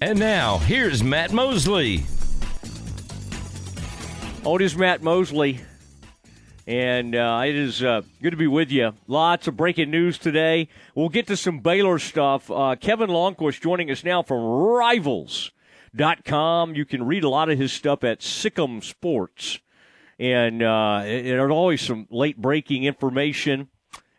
And now, here's Matt Mosley. Oh, it is Matt Mosley. And uh, it is uh, good to be with you. Lots of breaking news today. We'll get to some Baylor stuff. Uh, Kevin Lonnquist joining us now from Rivals.com. You can read a lot of his stuff at SicEm Sports. And uh, there's always some late breaking information.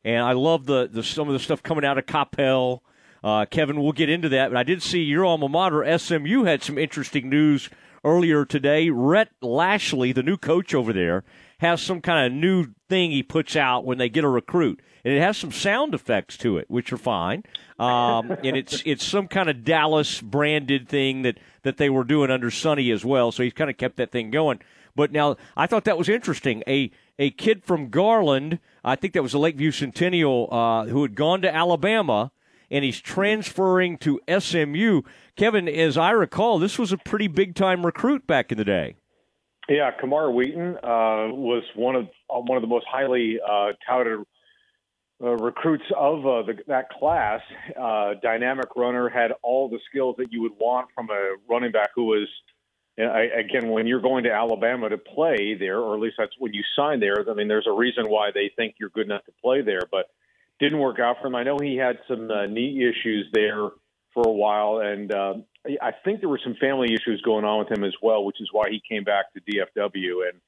And I love the, the some of the stuff coming out of Coppell. Uh, Kevin, we'll get into that. But I did see your alma mater, SMU, had some interesting news earlier today. Rhett Lashlee, the new coach over there, has some kind of new thing he puts out when they get a recruit, and it has some sound effects to it, which are fine. Um, and it's it's some kind of Dallas branded thing that that they were doing under Sonny as well. So he's kind of kept that thing going. But now I thought that was interesting. A a kid from Garland, I think that was the Lakeview Centennial, uh, who had gone to Alabama and he's transferring to SMU. Kevin, as I recall, this was a pretty big time recruit back in the day. Yeah, Camar Wheaton uh, was one of uh, one of the most highly uh, touted uh, recruits of uh, the, that class. Uh, dynamic runner, had all the skills that you would want from a running back who was. Again, when you're going to Alabama to play there, or at least that's when you sign there. I mean, there's a reason why they think you're good enough to play there, but didn't work out for him. I know he had some knee issues there for a while, and I think there were some family issues going on with him as well, which is why he came back to DFW. And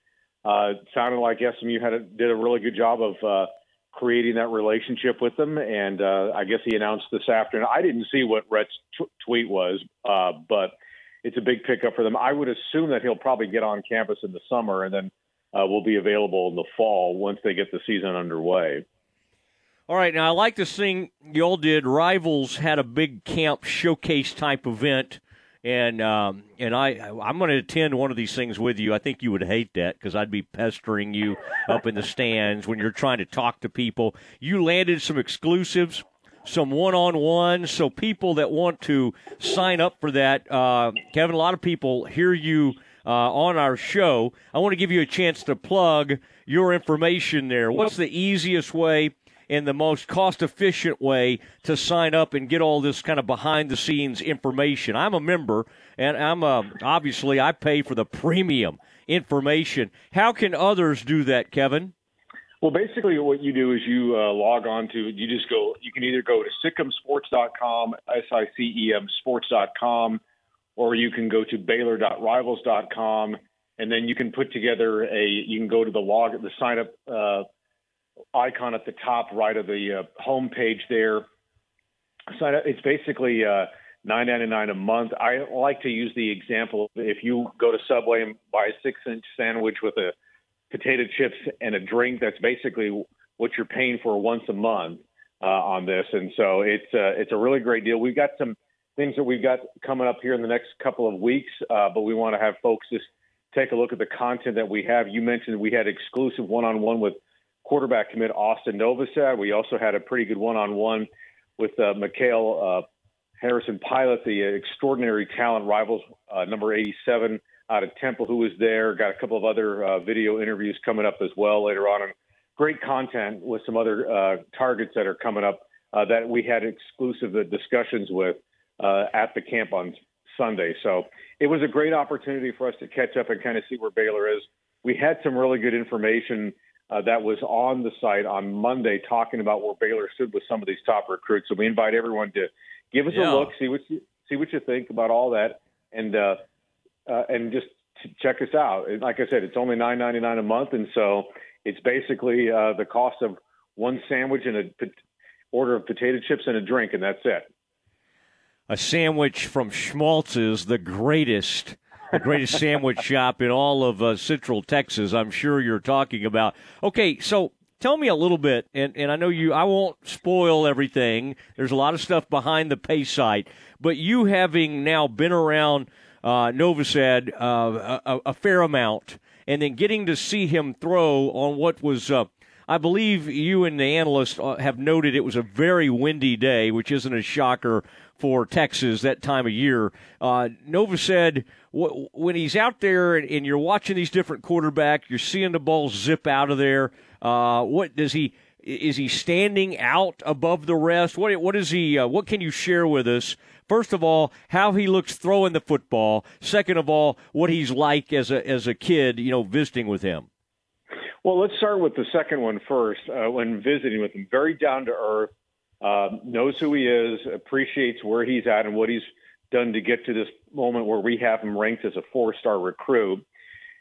uh, sounded like SMU had a, did a really good job of uh, creating that relationship with them. And uh, I guess he announced this afternoon. I didn't see what Rhett's t- tweet was, uh, but it's a big pickup for them. I would assume that he'll probably get on campus in the summer and then uh, will be available in the fall once they get the season underway. All right, now I like this thing y'all did. Rivals had a big camp showcase type event, and um, and I I'm going to attend one of these things with you. I think you would hate that because I'd be pestering you up in the stands when you're trying to talk to people. You landed some exclusives, some one-on-one, so people that want to sign up for that, uh, Kevin. A lot of people hear you. Uh, on our show, I want to give you a chance to plug your information there. What's the easiest way in the most cost efficient way to sign up and get all this kind of behind the scenes information. I'm a member, and I'm a, obviously I pay for the premium information. How can others do that, Kevin? Well, basically, what you do is you uh, log on to, you just go, you can either go to sicemsports.com, S I C E M sports.com, or you can go to baylor.rivals.com, and then you can put together a, you can go to the log, the sign up uh, icon at the top right of the uh, home page there. So it's basically uh, nine ninety nine a month. I like to use the example if you go to Subway and buy a six inch sandwich with a potato chips and a drink, that's basically what you're paying for once a month uh, on this. And so it's uh, it's a really great deal. We've got some things that we've got coming up here in the next couple of weeks, uh, but we want to have folks just take a look at the content that we have. You mentioned we had exclusive one on one with quarterback commit Austin Novosad. We also had a pretty good one-on-one with uh, Mikhail uh, Harrison Pilot, the extraordinary talent rivals, uh, number 87 out of Temple, who was there. Got a couple of other uh, video interviews coming up as well later on, and great content with some other uh, targets that are coming up uh, that we had exclusive discussions with uh, at the camp on Sunday. So it was a great opportunity for us to catch up and kind of see where Baylor is. We had some really good information uh, that was on the site on Monday talking about where Baylor stood with some of these top recruits. So we invite everyone to give us yeah. a look, see what you see what you think about all that, and uh, uh, and just check us out. And like I said, it's only nine ninety nine a month, and so it's basically uh, the cost of one sandwich and a pot- order of potato chips and a drink, and that's it. A sandwich from Schmaltz's, the greatest the greatest sandwich shop in all of uh, Central Texas. I'm sure you're talking about. Okay, so tell me a little bit, and, and I know you. I won't spoil everything. There's a lot of stuff behind the pay site, but you having now been around uh, Novosad uh, a, a, fair amount, and then getting to see him throw on what was. Uh, I believe you and the analyst uh, have noted it was a very windy day, which isn't a shocker for Texas that time of year. Uh, Novosad when he's out there and, you're watching these different quarterbacks, you're seeing the ball zip out of there. Uh, what does he? Is he standing out above the rest? What what is he? Uh, what can you share with us first of all, how he looks throwing the football. Second of all, what he's like as a as a kid, you know, visiting with him. Well, let's start with the second one first. Uh, when visiting with him, very down to earth, uh, knows who he is, appreciates where he's at and what he's done to get to this moment where we have him ranked as a four-star recruit.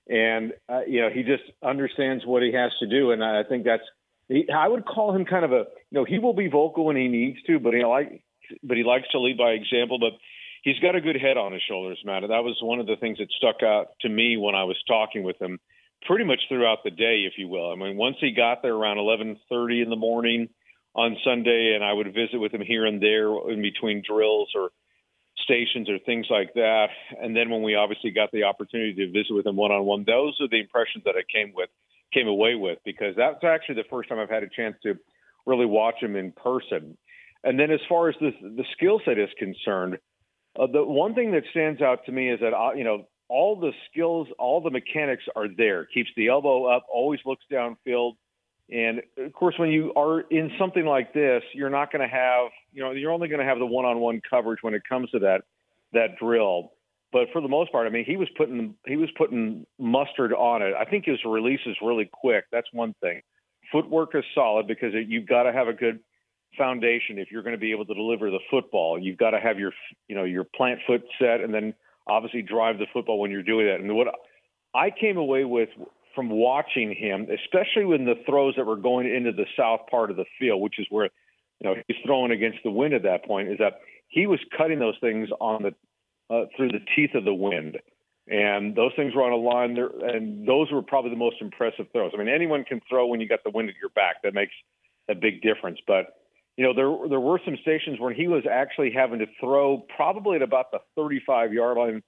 And uh, you know, he just understands what he has to do, and I think that's. He, I would call him kind of a. You know, he will be vocal when he needs to, but he like, but he likes to lead by example. But he's got a good head on his shoulders, Matt. That was one of the things that stuck out to me when I was talking with him pretty much throughout the day, if you will. I mean, once he got there around 11:30 in the morning on Sunday, and I would visit with him here and there in between drills or stations or things like that. And then when we obviously got the opportunity to visit with him one on one, those are the impressions that I came with, came away with, because that's actually the first time I've had a chance to really watch him in person. And then as far as the the skill set is concerned, uh, the one thing that stands out to me is that uh, you know all the skills, all the mechanics are there. Keeps the elbow up, always looks downfield. And of course, when you are in something like this, you're not going to have, you know, you're only going to have the one-on-one coverage when it comes to that that drill. But for the most part, I mean, he was putting he was putting mustard on it. I think his release is really quick. That's one thing. Footwork is solid because you've got to have a good foundation if you're going to be able to deliver the football. You've got to have your, you know, your plant foot set, and then obviously drive the football when you're doing that. And what I came away with from watching him, especially when the throws that were going into the south part of the field, which is where you know he's throwing against the wind at that point, is that he was cutting those things on the uh, through the teeth of the wind. And those things were on a line there, and those were probably the most impressive throws. I mean, anyone can throw when you got the wind at your back. That makes a big difference. But you know, there there were some stations where he was actually having to throw probably at about the 35 yard line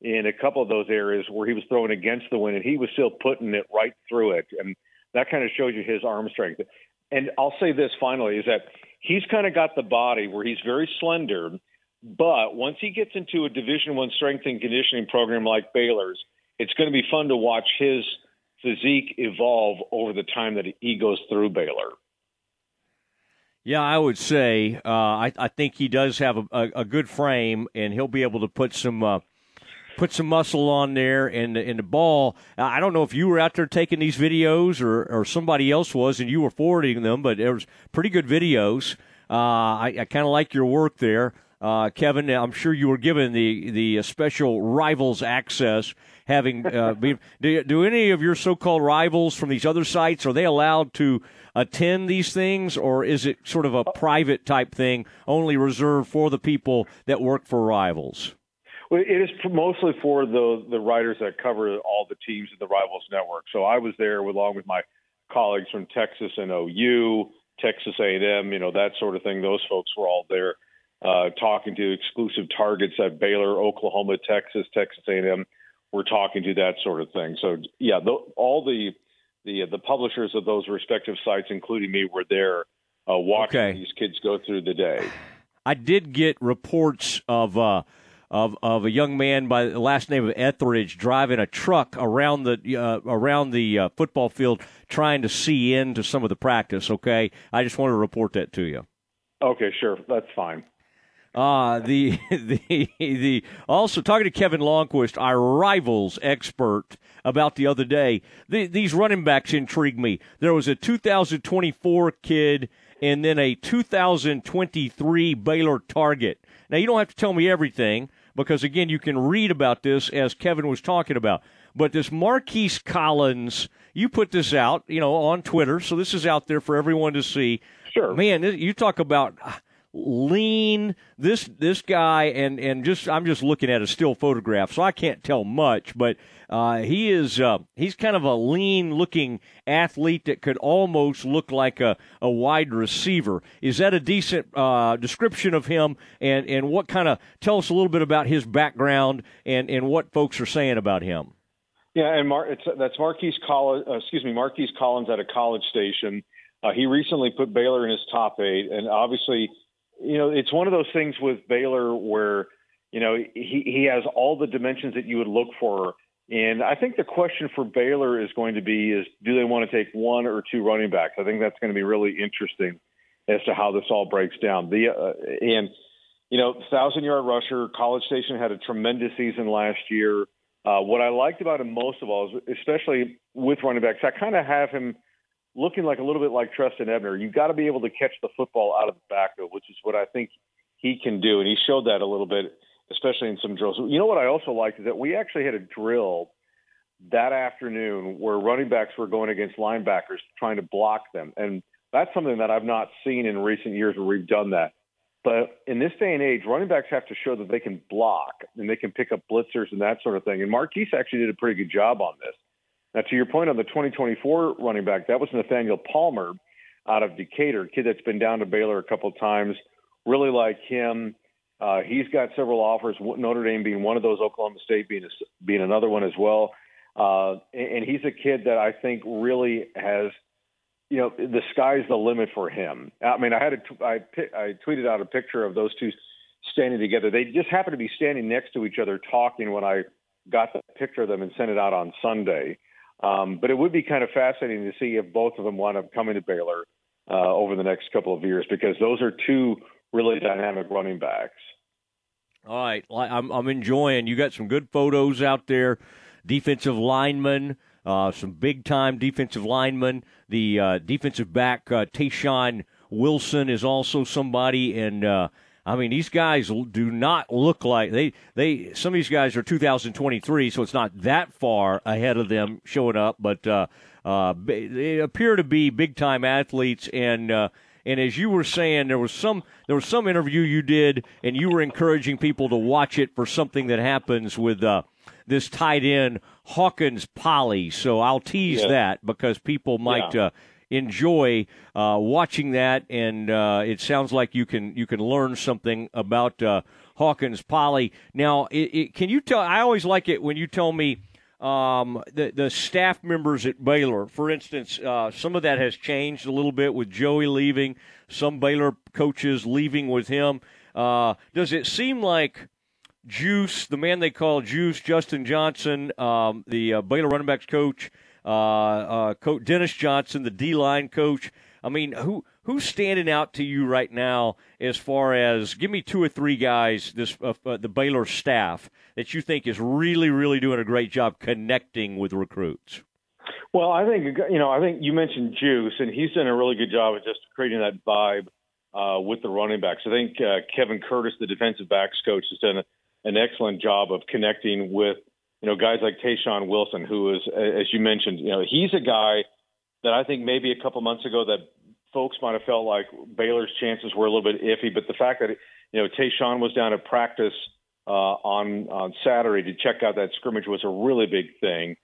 in a couple of those areas where he was throwing against the wind, and he was still putting it right through it. And that kind of shows you his arm strength. And I'll say this finally is that he's kind of got the body where he's very slender, but once he gets into a Division One strength and conditioning program like Baylor's, it's going to be fun to watch his physique evolve over the time that he goes through Baylor. Yeah, I would say uh, I, I, think he does have a, a, a, good frame, and he'll be able to put some uh, put some muscle on there. And in the ball, I don't know if you were out there taking these videos or, or somebody else was, and you were forwarding them, but it was pretty good videos. Uh, I, I kind of like your work there. Uh, Kevin, I'm sure you were given the the special rivals access. Having uh, been, do, do any of your so-called rivals from these other sites are they allowed to attend these things, or is it sort of a private type thing, only reserved for the people that work for rivals? It is mostly for the the writers that cover all the teams in the Rivals Network. So I was there along with my colleagues from Texas and OU, Texas A&M, you know that sort of thing. Those folks were all there uh, talking to exclusive targets at Baylor, Oklahoma, Texas, Texas A&M. We're talking to that sort of thing. So yeah, the, all the the the publishers of those respective sites, including me, were there uh, watching okay. these kids go through the day. I did get reports of uh, of of a young man by the last name of Etheridge driving a truck around the uh, around the uh, football field, trying to see into some of the practice. Okay, I just wanted to report that to you. Okay, sure, that's fine. Uh, the the the also talking to Kevin Lonnquist, our rivals expert, about the other day. The, these running backs intrigue me. There was a 2024 kid and then a 2023 Baylor target. Now you don't have to tell me everything because again you can read about this as Kevin was talking about. But this Marquise Collins, you put this out, you know, on Twitter, so this is out there for everyone to see. Sure. Man, you talk about lean. This this guy and and just I'm just looking at a still photograph, so I can't tell much. But uh, he is uh, he's kind of a lean looking athlete that could almost look like a, a wide receiver. Is that a decent uh, description of him? And and what kind of tell us a little bit about his background and and what folks are saying about him. Yeah, and Mar- that's Marquise Collins. Uh, excuse me, Marquise Collins at a college station. Uh, he recently put Baylor in his top eight, and obviously you know, it's one of those things with Baylor where, you know, he, he has all the dimensions that you would look for. And I think the question for Baylor is going to be is do they want to take one or two running backs? I think that's going to be really interesting as to how this all breaks down. The uh, and you know, thousand yard rusher. College Station had a tremendous season last year. Uh, what I liked about him most of all is, especially with running backs, I kind of have him looking like a little bit like Trestan Ebner. You've got to be able to catch the football out of the backfield, which is what I think he can do, and he showed that a little bit, especially in some drills. You know what I also liked is that we actually had a drill that afternoon where running backs were going against linebackers trying to block them, and that's something that I've not seen in recent years where we've done that. But in this day and age, running backs have to show that they can block and they can pick up blitzers and that sort of thing. And Marquise actually did a pretty good job on this. Now, to your point on the 2024 running back, that was Nathaniel Palmer out of Decatur, kid that's been down to Baylor a couple of times. Really like him. Uh, he's got several offers. Notre Dame being one of those, Oklahoma State being a, being another one as well. Uh, and, and he's a kid that I think really has you know, the sky's the limit for him. I mean, I had a, I, I tweeted out a picture of those two standing together. They just happened to be standing next to each other talking when I got the picture of them and sent it out on Sunday. Um, but it would be kind of fascinating to see if both of them wind up coming to Baylor uh, over the next couple of years because those are two really dynamic running backs. All right, I'm, I'm enjoying. You got some good photos out there. Defensive linemen, uh, some big time defensive linemen. The uh, defensive back uh, Tayshawn Wilson is also somebody, and uh, I mean these guys do not look like they they. Some of these guys are 2023, so it's not that far ahead of them showing up, but uh, uh, they appear to be big time athletes and. Uh, and as you were saying, there was some there was some interview you did, and you were encouraging people to watch it for something that happens with uh, this tight end Hawkins Polly. So I'll tease yeah. that because people might yeah. uh, enjoy uh, watching that, and uh, it sounds like you can you can learn something about uh, Hawkins Polly. Now, it, it, can you tell? I always like it when you tell me. Um, the the staff members at Baylor, for instance, uh, some of that has changed a little bit with Joey leaving, some Baylor coaches leaving with him. Uh, does it seem like Juice, the man they call Juice, Justin Johnson, um, the uh, Baylor running backs coach, uh, uh, coach Dennis Johnson, the D line coach. I mean, who who's standing out to you right now as far as give me two or three guys this uh, uh, the Baylor staff that you think is really really doing a great job connecting with recruits. Well, I think you know I think you mentioned Juice, and he's done a really good job of just creating that vibe uh, with the running backs. I think uh, Kevin Curtis, the defensive backs coach, has done an excellent job of connecting with you know guys like Tayshawn Wilson, who is, as you mentioned, you know he's a guy that I think maybe a couple months ago that folks might have felt like Baylor's chances were a little bit iffy, but the fact that you know Tayshawn was down at practice uh, on on Saturday to check out that scrimmage was a really big thing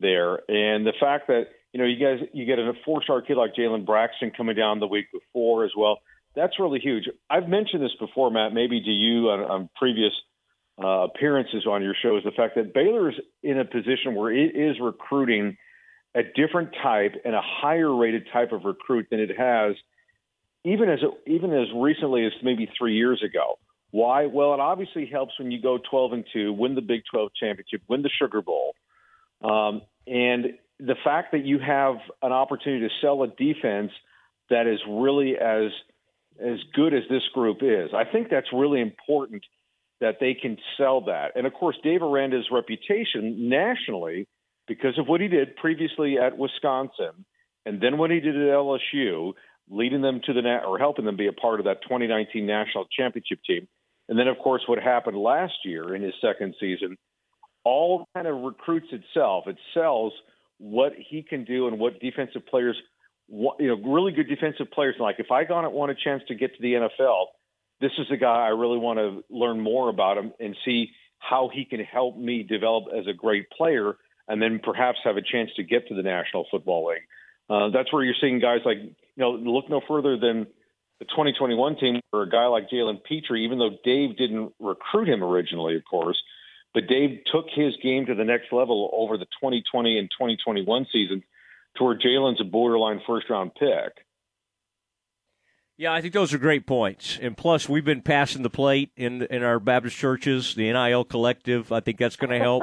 there, and the fact that you know you guys you get a four-star kid like Jalen Braxton coming down the week before as well. That's really huge. I've mentioned this before, Matt, maybe to you on, on previous uh, appearances on your show is the fact that Baylor is in a position where it is recruiting a different type and a higher rated type of recruit than it has even as even as recently as maybe three years ago. Why? Well, it obviously helps when you go 12 and two, win the Big 12 championship, win the Sugar Bowl, um, and the fact that you have an opportunity to sell a defense that is really as as good as this group is. I think that's really important that they can sell that. And of course, Dave Aranda's reputation nationally, because of what he did previously at Wisconsin, and then what he did at LSU, leading them to the net or helping them be a part of that 2019 national championship team, and then of course what happened last year in his second season, all kind of recruits itself. It sells what he can do and what defensive players, you know, really good defensive players. Like if I want a chance to get to the NFL this is a guy I really want to learn more about him and see how he can help me develop as a great player and then perhaps have a chance to get to the National Football League. Uh, that's where you're seeing guys like, you know, look no further than the 2021 team or a guy like Jalen Pitre, even though Dave didn't recruit him originally, of course, but Dave took his game to the next level over the 2020 and 2021 season to where Jalen's a borderline first round pick. Yeah, I think those are great points. And plus, we've been passing the plate in in our Baptist churches, the NIL collective. I think that's going to help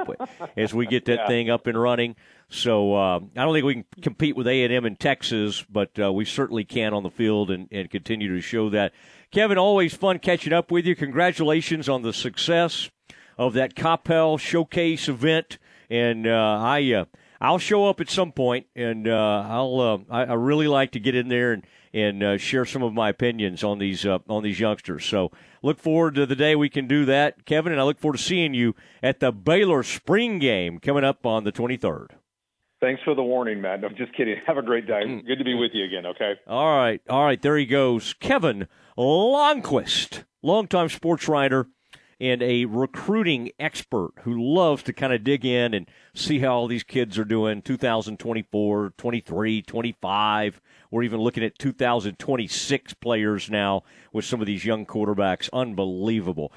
as we get that yeah. thing up and running. So uh, I don't think we can compete with A and M in Texas, but uh, we certainly can on the field and, and continue to show that. Kevin, always fun catching up with you. Congratulations on the success of that Coppell Showcase event, and uh, I uh, I'll show up at some point, and uh, I'll uh, I, I, really like to get in there and and uh, share some of my opinions on these uh, on these youngsters. So look forward to the day we can do that, Kevin, and I look forward to seeing you at the Baylor spring game coming up on the 23rd. Thanks for the warning, Matt. I'm just kidding. Have a great day. Mm. Good to be with you again, okay? All right. All right. There he goes. Kevin Lonnquist, longtime sports writer and a recruiting expert who loves to kind of dig in and see how all these kids are doing 2024, 23, 25. We're even looking at 2026 players now with some of these young quarterbacks. Unbelievable.